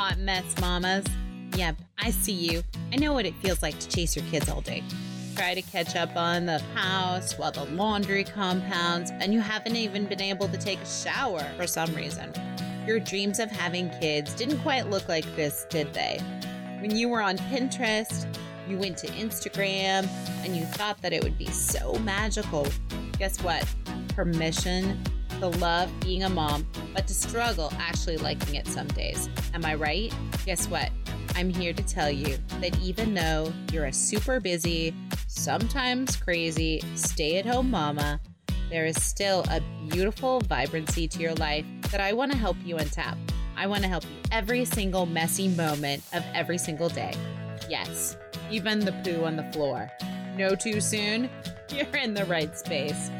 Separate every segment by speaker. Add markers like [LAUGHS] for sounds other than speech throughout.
Speaker 1: hot mess mamas. Yep, I see you. I know what it feels like to chase your kids all day. Try to catch up on the house while the laundry compounds, and you haven't even been able to take a shower for some reason. Your dreams of having kids didn't quite look like this, did they? When you were on Pinterest, you went to Instagram, and you thought that it would be so magical. Guess what? Permission to love being a mom, but to struggle actually liking it some days. Am I right? Guess what? I'm here to tell you that even though you're a super busy, sometimes crazy stay at home mama, there is still a beautiful vibrancy to your life that I want to help you untap. I want to help you every single messy moment of every single day. Yes, even the poo on the floor. No too soon? [LAUGHS] You're in the right space.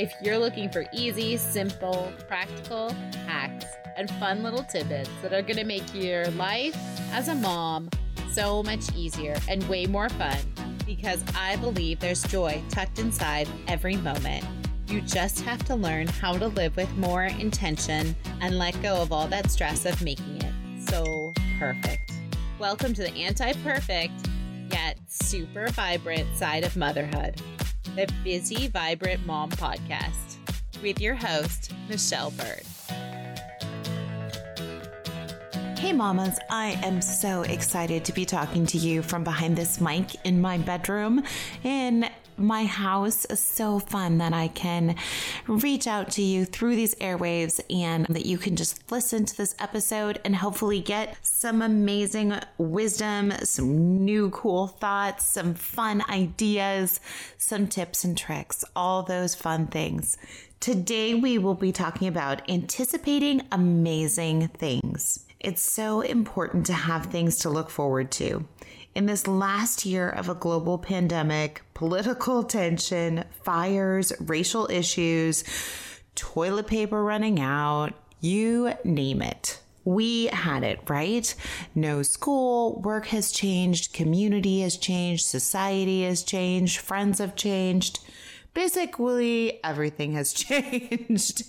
Speaker 1: If you're looking for easy, simple, practical hacks and fun little tidbits that are going to make your life as a mom so much easier and way more fun, because I believe there's joy tucked inside every moment. You just have to learn how to live with more intention and let go of all that stress of making it so perfect. Welcome to the anti perfect, yet super vibrant side of motherhood the Busy Vibrant Mom Podcast with your host, Michelle Bird.
Speaker 2: Hey, mamas, I am so excited to be talking to you from behind this mic in my bedroom in my house is so fun that I can reach out to you through these airwaves and that you can just listen to this episode and hopefully get some amazing wisdom, some new cool thoughts, some fun ideas, some tips and tricks, all those fun things. Today, we will be talking about anticipating amazing things. It's so important to have things to look forward to. In this last year of a global pandemic, political tension, fires, racial issues, toilet paper running out, you name it. We had it, right? No school, work has changed, community has changed, society has changed, friends have changed basically everything has [LAUGHS] changed.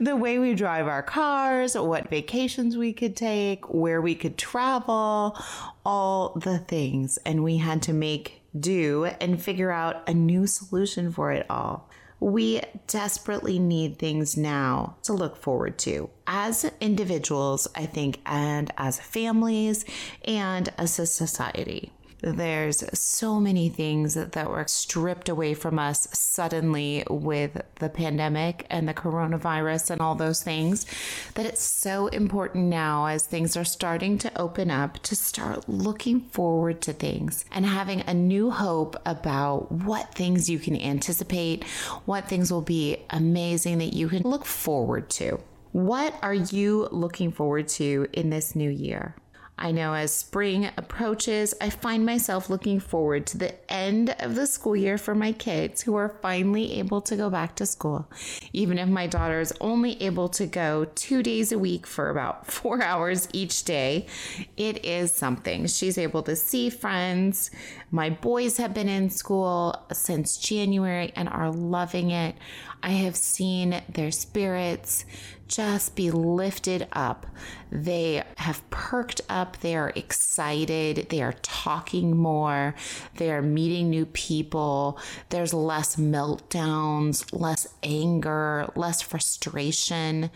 Speaker 2: the way we drive our cars, what vacations we could take, where we could travel, all the things. And we had to make do and figure out a new solution for it all. We desperately need things now to look forward to as individuals, I think, and as families and as a society. There's so many things that, were stripped away from us suddenly with the pandemic and the coronavirus and all those things that it's so important now as things are starting to open up to start looking forward to things and having a new hope about what things you can anticipate, what things will be amazing that you can look forward to. What are you looking forward to in this new year? I know as spring approaches, I find myself looking forward to the end of the school year for my kids who are finally able to go back to school. Even if my daughter is only able to go two days a week for about [LAUGHS] four hours each day, it is something. She's able to see friends. My boys have been in school since January and are loving it. I have seen their spirits just be lifted up. They have perked up. They are excited. They are talking more. They are meeting new people. There's less meltdowns, less anger, less frustration.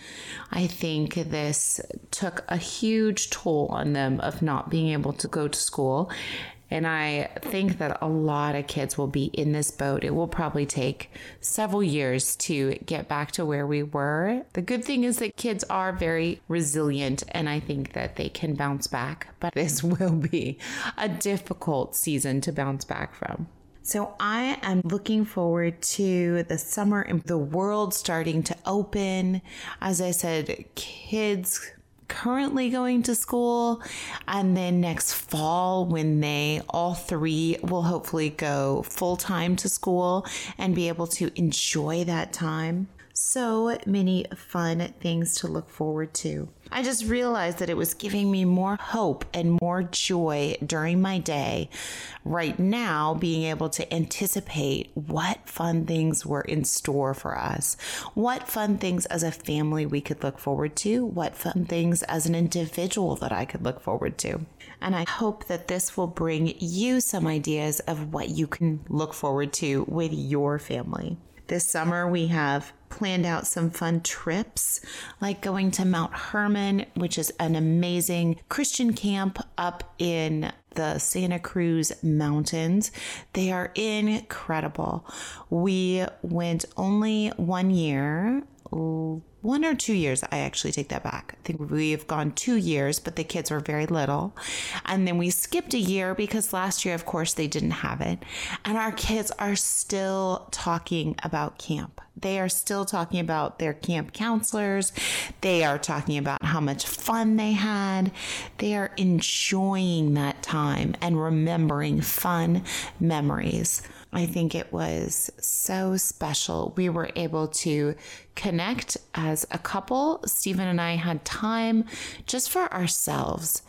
Speaker 2: I think this took a huge toll on them of not being able to go to school. And I think that a lot of kids will be in this boat. It will probably take several years to get back to where we were. The good thing is that kids are very resilient, and I think that they can bounce back, but [LAUGHS] this will be a difficult season to bounce back from. So I am looking forward to the summer and the world starting to open. As I said, kids currently going to school. And then next fall, when they all three will hopefully go full time to school and be able to enjoy that time. So many fun things to look forward to. I just realized that it was giving me more hope and more joy during my day right now, being able to anticipate what fun things were in store for us, what fun things as a family we could look forward to, what fun things as an individual that I could look forward to. And I hope that this will bring you some ideas of what you can look forward to with your family. This summer, we have planned out some fun trips, like going to Mount Hermon, which is an amazing Christian camp up in the Santa Cruz Mountains. They are incredible. We went only one year one or two years. I actually take that back. I think we've gone two years, but the kids were very little. And then we skipped a year because last year, of course, they didn't have it. And our kids are still talking about camp. They are still talking about their camp counselors. They are talking about how much fun they had. They are enjoying that time and remembering fun memories. I think it was so special. We were able to connect as a couple. Stephen and I had time just for ourselves.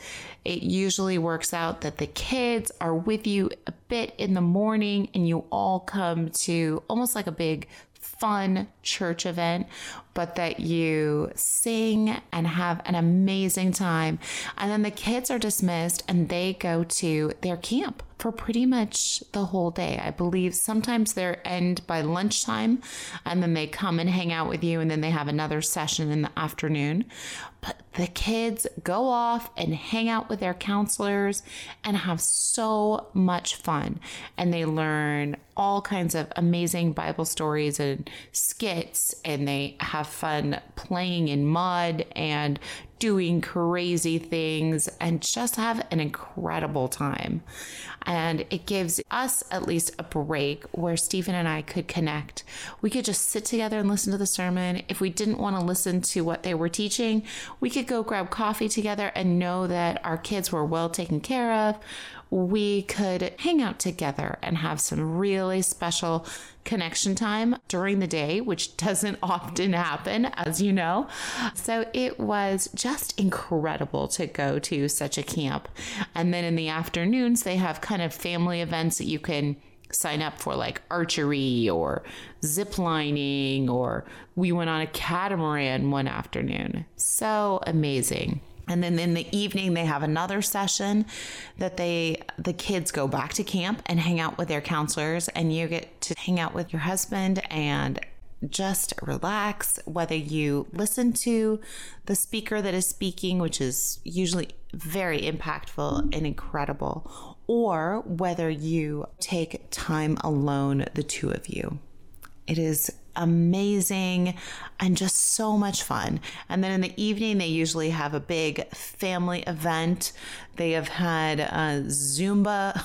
Speaker 2: It usually works out that the kids are with you a bit in the morning and you all come to almost like a big fun church event, but that you sing and have an amazing time. And then the kids are dismissed and they go to their camp for pretty much the whole day. I believe sometimes they're end by lunchtime and then they come and hang out with you and then they have another session in the afternoon. But the kids go off and hang out with their counselors and have so much fun. And they learn all kinds of amazing Bible stories and skits, and they have fun playing in mud and doing crazy things and just have an incredible time. And it gives us at least a break where Stephen and I could connect. We could just sit together and listen to the sermon. If we didn't want to listen to what they were teaching, we could go grab coffee together and know that our kids were well taken care of we could hang out together and have some really special connection time during the day, which doesn't [LAUGHS] often happen, as you know. So it was just incredible to go to such a camp. And then in the afternoons, they have kind of family events that you can sign up for like archery or zip lining or we went on a catamaran one afternoon. So amazing. And then in the evening they have another session that they the kids go back to camp and hang out with their counselors. And you get to hang out with your husband and just relax whether you listen to the speaker that is speaking which is usually very impactful and incredible or whether you take time alone the two of you. It is amazing and just so much fun. And then in the evening, they usually have a big family event. They have had uh, Zumba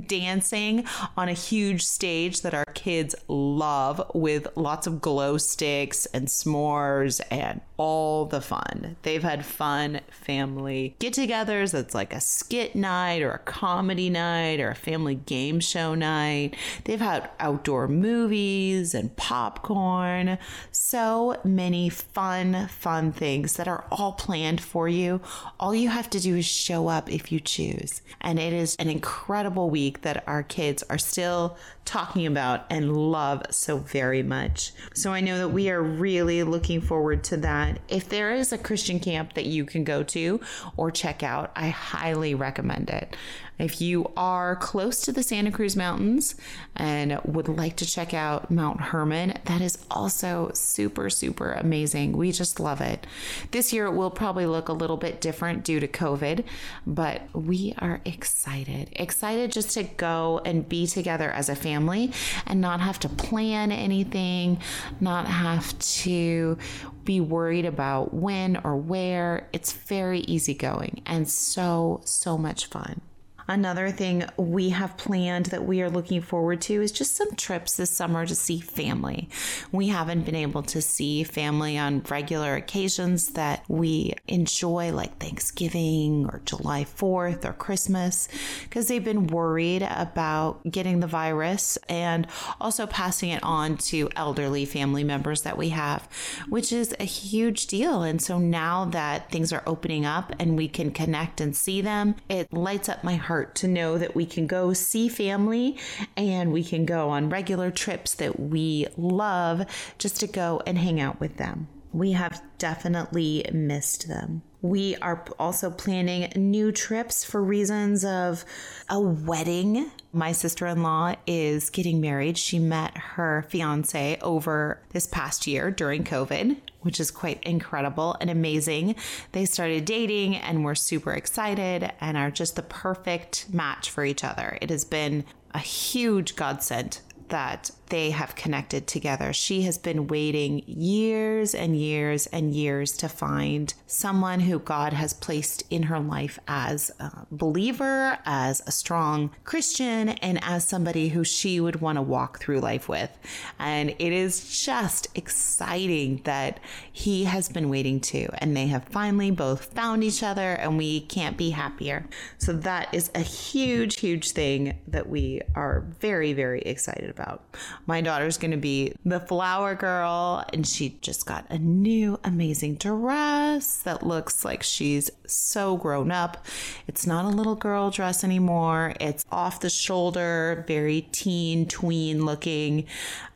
Speaker 2: [LAUGHS] dancing on a huge stage that our kids love with lots of glow sticks and s'mores and all the fun. They've had fun family get togethers that's like a skit night or a comedy night or a family game show night. They've had outdoor movies and popcorn. So many fun, fun things that are all planned for you. All you have to do is show up if you choose. And it is an incredible week that our kids are still talking about and love so very much. So I know that we are really looking forward to that. If there is a Christian camp that you can go to or check out, I highly recommend it. If you are close to the Santa Cruz Mountains and would like to check out Mount Hermon, that is also super, super amazing. We just love it. This year it will probably look a little bit different due to COVID, but we are excited. Excited just to go and be together as a family and not have to plan anything, not have to be worried about when or where. It's very easygoing and so, so much fun. Another thing we have planned that we are looking forward to is just some trips this summer to see family. We haven't been able to see family on regular occasions that we enjoy, like Thanksgiving or July 4th or Christmas, because they've been worried about getting the virus and also passing it on to elderly family members that we have, which is a huge deal. And so now that things are opening up and we can connect and see them, it lights up my heart heart to know that we can go see family and we can go on regular trips that we love just to go and hang out with them. We have definitely missed them. We are also planning new trips for reasons of a wedding. My sister in law is getting married. She met her fiance over this past year during COVID which is quite incredible and amazing. They started dating and we're super excited and are just the perfect match for each other. It has been a huge godsend that they have connected together. She has been waiting years and years and years to find someone who God has placed in her life as a believer, as a strong Christian, and as somebody who she would want to walk through life with. And it is just exciting that he has been waiting too, and they have finally both found each other, and we can't be happier. So that is a huge, huge thing that we are very, very excited about. My daughter's going to be the flower girl, and she just got a new amazing dress that looks like she's so grown up. It's not a little girl dress anymore, it's off the shoulder, very teen, tween looking.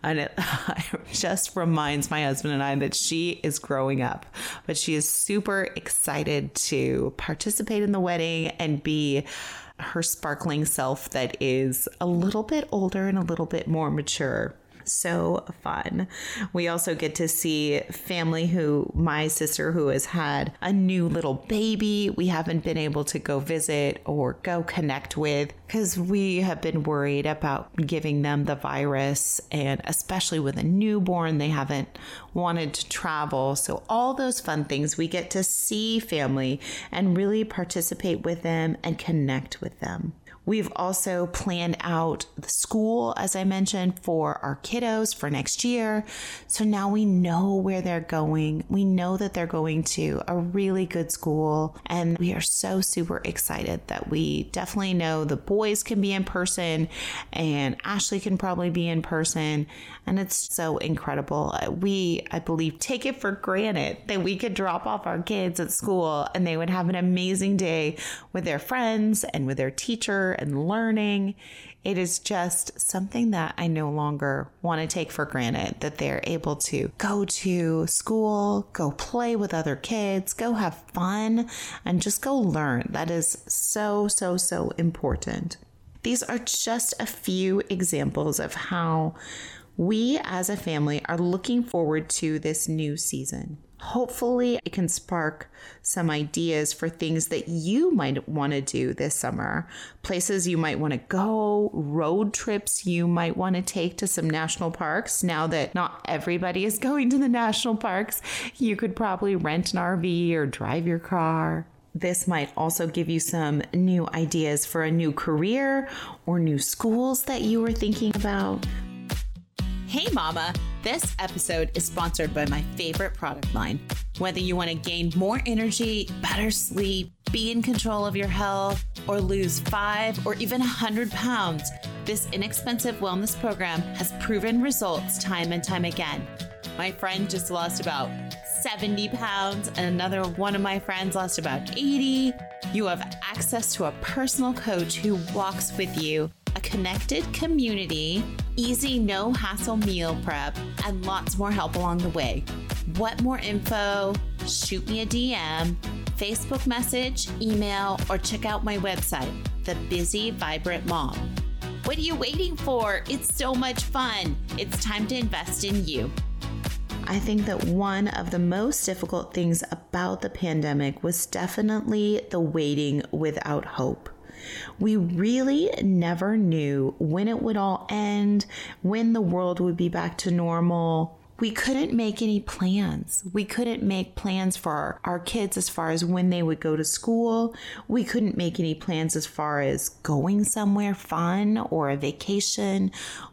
Speaker 2: And it [LAUGHS] just reminds my husband and I that she is growing up, but she is super excited to participate in the wedding and be her sparkling self that is a little bit older and a little bit more mature so fun. We also get to see family who my sister who has had a new little baby. We haven't been able to go visit or go connect with because we have been worried about giving them the virus and especially with a newborn they haven't wanted to travel. So all those fun things we get to see family and really participate with them and connect with them. We've also planned out the school, as I mentioned, for our kiddos for next year. So now we know where they're going. We know that they're going to a really good school. And we are so super excited that we definitely know the boys can be in person and Ashley can probably be in person. And it's so incredible. We, I believe, take it for granted that we could drop off our kids at school and they would have an amazing day with their friends and with their teachers and learning. It is just something that I no longer want to take for granted that they're able to go to school, go play with other kids, go have fun, and just go learn. That is so, so, so important. These are just a few examples of how we as a family are looking forward to this new season. Hopefully, it can spark some ideas for things that you might want to do this summer, places you might want to go, road trips you might want to take to some national parks. Now that not everybody is [LAUGHS] going to the national parks, you could probably rent an RV or drive your car. This might also give you some new ideas for a new career or new schools that you were thinking about.
Speaker 1: Hey, Mama! This episode is sponsored by my favorite product line. Whether you want to gain more energy, better sleep, be in control of your health, or lose five or even 100 pounds, this inexpensive wellness program has proven results time and time again. My friend just lost about 70 pounds, and another one of my friends lost about 80. You have access to a personal coach who walks with you a connected community, easy, no hassle meal prep, and lots more help along the way. What more info? Shoot me a DM, Facebook message, email, or check out my website, The Busy Vibrant Mom. What are you waiting for? It's so much fun. It's time to invest in you.
Speaker 2: I think that one of the most difficult things about the pandemic was definitely the waiting without hope. We really never knew when it would all end, when the world would be back to normal. we couldn't make any plans. We couldn't make plans for our, kids as far as when they would go to school. We couldn't make any plans as far as going somewhere fun or a vacation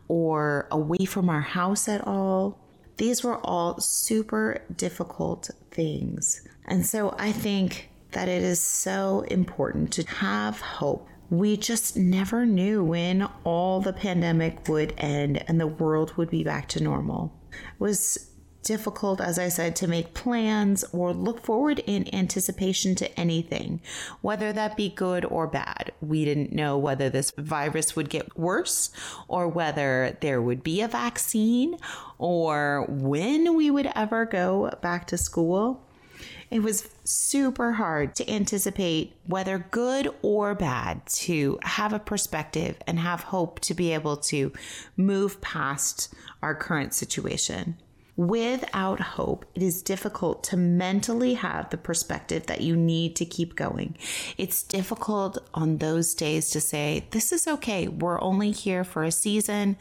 Speaker 2: or away from our house at all. These were all super difficult things. And so I think that it is so important to have hope. We just never knew when all the pandemic would end and the world would be back to normal. It was difficult, as I said, to make plans or look forward in anticipation to anything, whether that be good or bad. We didn't know whether this virus would get worse or whether there would be a vaccine or when we would ever go back to school. It was super hard to anticipate whether good or bad, to have a perspective and have hope to be able to move past our current situation. Without hope, it is difficult to mentally have the perspective that you need to keep going. It's difficult on those days to say, This is okay. We're only here for a season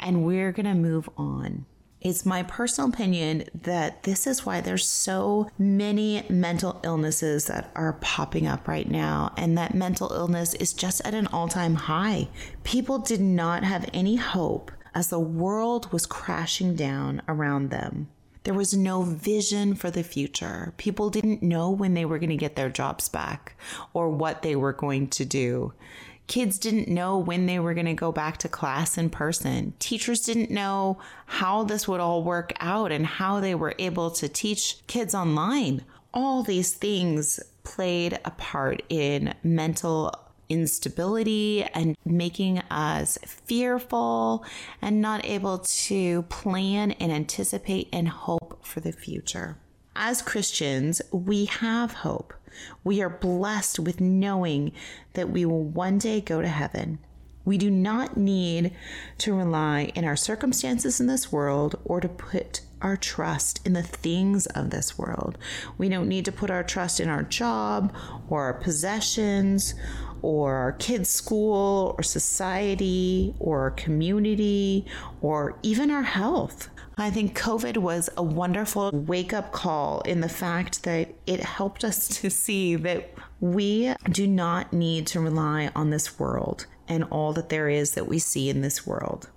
Speaker 2: and we're going to move on. It's my personal opinion that this is why there's so many mental illnesses that are popping up right now, and that mental illness is just at an all time high. People did not have any hope as the world was crashing down around them. There was no vision for the future. People didn't know when they were going to get their jobs back or what they were going to do. Kids didn't know when they were going to go back to class in person. Teachers didn't know how this would all work out and how they were able to teach kids online. All these things played a part in mental instability and making us fearful and not able to plan and anticipate and hope for the future. As Christians, we have hope. We are blessed with knowing that we will one day go to heaven. We do not need to rely in our circumstances in this world or to put our trust in the things of this world. We don't need to put our trust in our job or our possessions or our kids' school or society or our community or even our health. I think COVID was a wonderful wake up call in the fact that it helped us to see that we do not need to rely on this world and all that there is that we see in this world.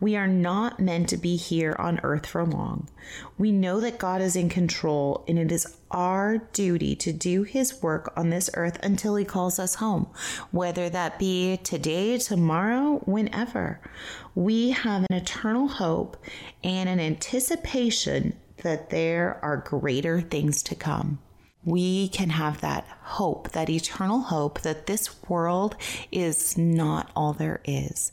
Speaker 2: We are not meant to be here on earth for long. We know that God is in control, and it is our duty to do his work on this earth until he calls us home, whether that be today, tomorrow, whenever. We have an eternal hope and an anticipation that there are greater things to come we can have that hope, that eternal hope that this world is not all there is.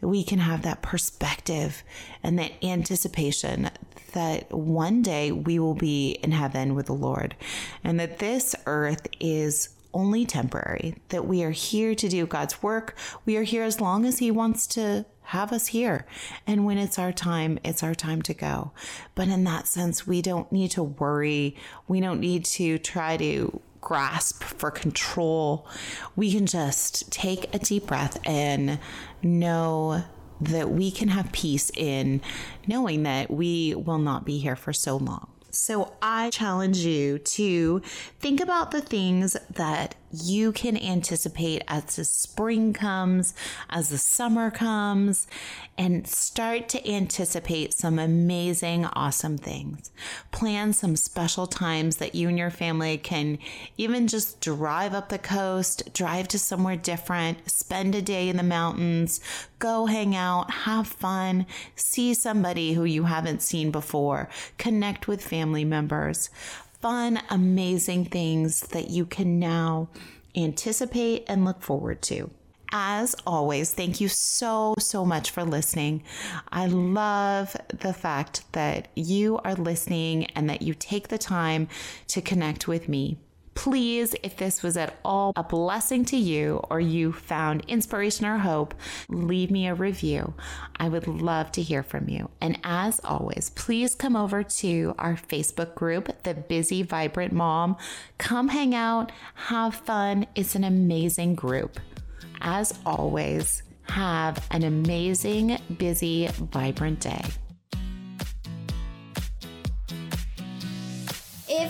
Speaker 2: We can have that perspective and that anticipation that one day we will be in heaven with the Lord and that this earth is only temporary, that we are here to do God's work. We are here as long as He wants to have us here. And when it's our time, it's our time to go. But in that sense, we don't need to worry. We don't need to try to grasp for control. We can just take a deep breath and know that we can have peace in knowing that we will not be here for so long. So I challenge you to think about the things that you can anticipate as the spring comes, as the summer comes, and start to anticipate some amazing, awesome things. Plan some special times that you and your family can even just drive up the coast, drive to somewhere different, spend a day in the mountains, go hang out, have fun, see somebody who you haven't seen before, connect with family members fun, amazing things that you can now anticipate and look forward to. As always, thank you so, so much for listening. I love the fact that you are listening and that you take the time to connect with me. Please, if this was at all a blessing to you or you found inspiration or hope, leave me a review. I would love to hear from you. And as always, please come over to our Facebook group, The Busy Vibrant Mom. Come hang out, have fun. It's an amazing group. As always, have an amazing, busy, vibrant day.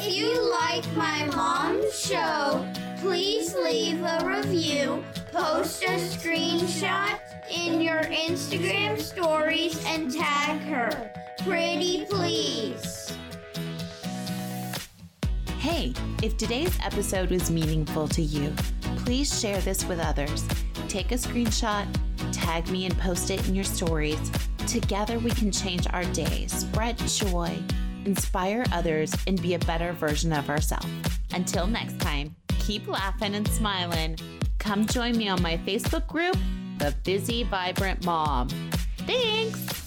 Speaker 3: If you like my mom's show, please leave a review, post a screenshot in your Instagram stories, and tag her. Pretty please.
Speaker 2: Hey, if today's episode was meaningful to you, please share this with others. Take a screenshot, tag me, and post it in your stories. Together, we can change our day, spread joy, inspire others, and be a better version of ourselves. Until next time, keep laughing and smiling. Come join me on my Facebook group, The Busy Vibrant Mom. Thanks.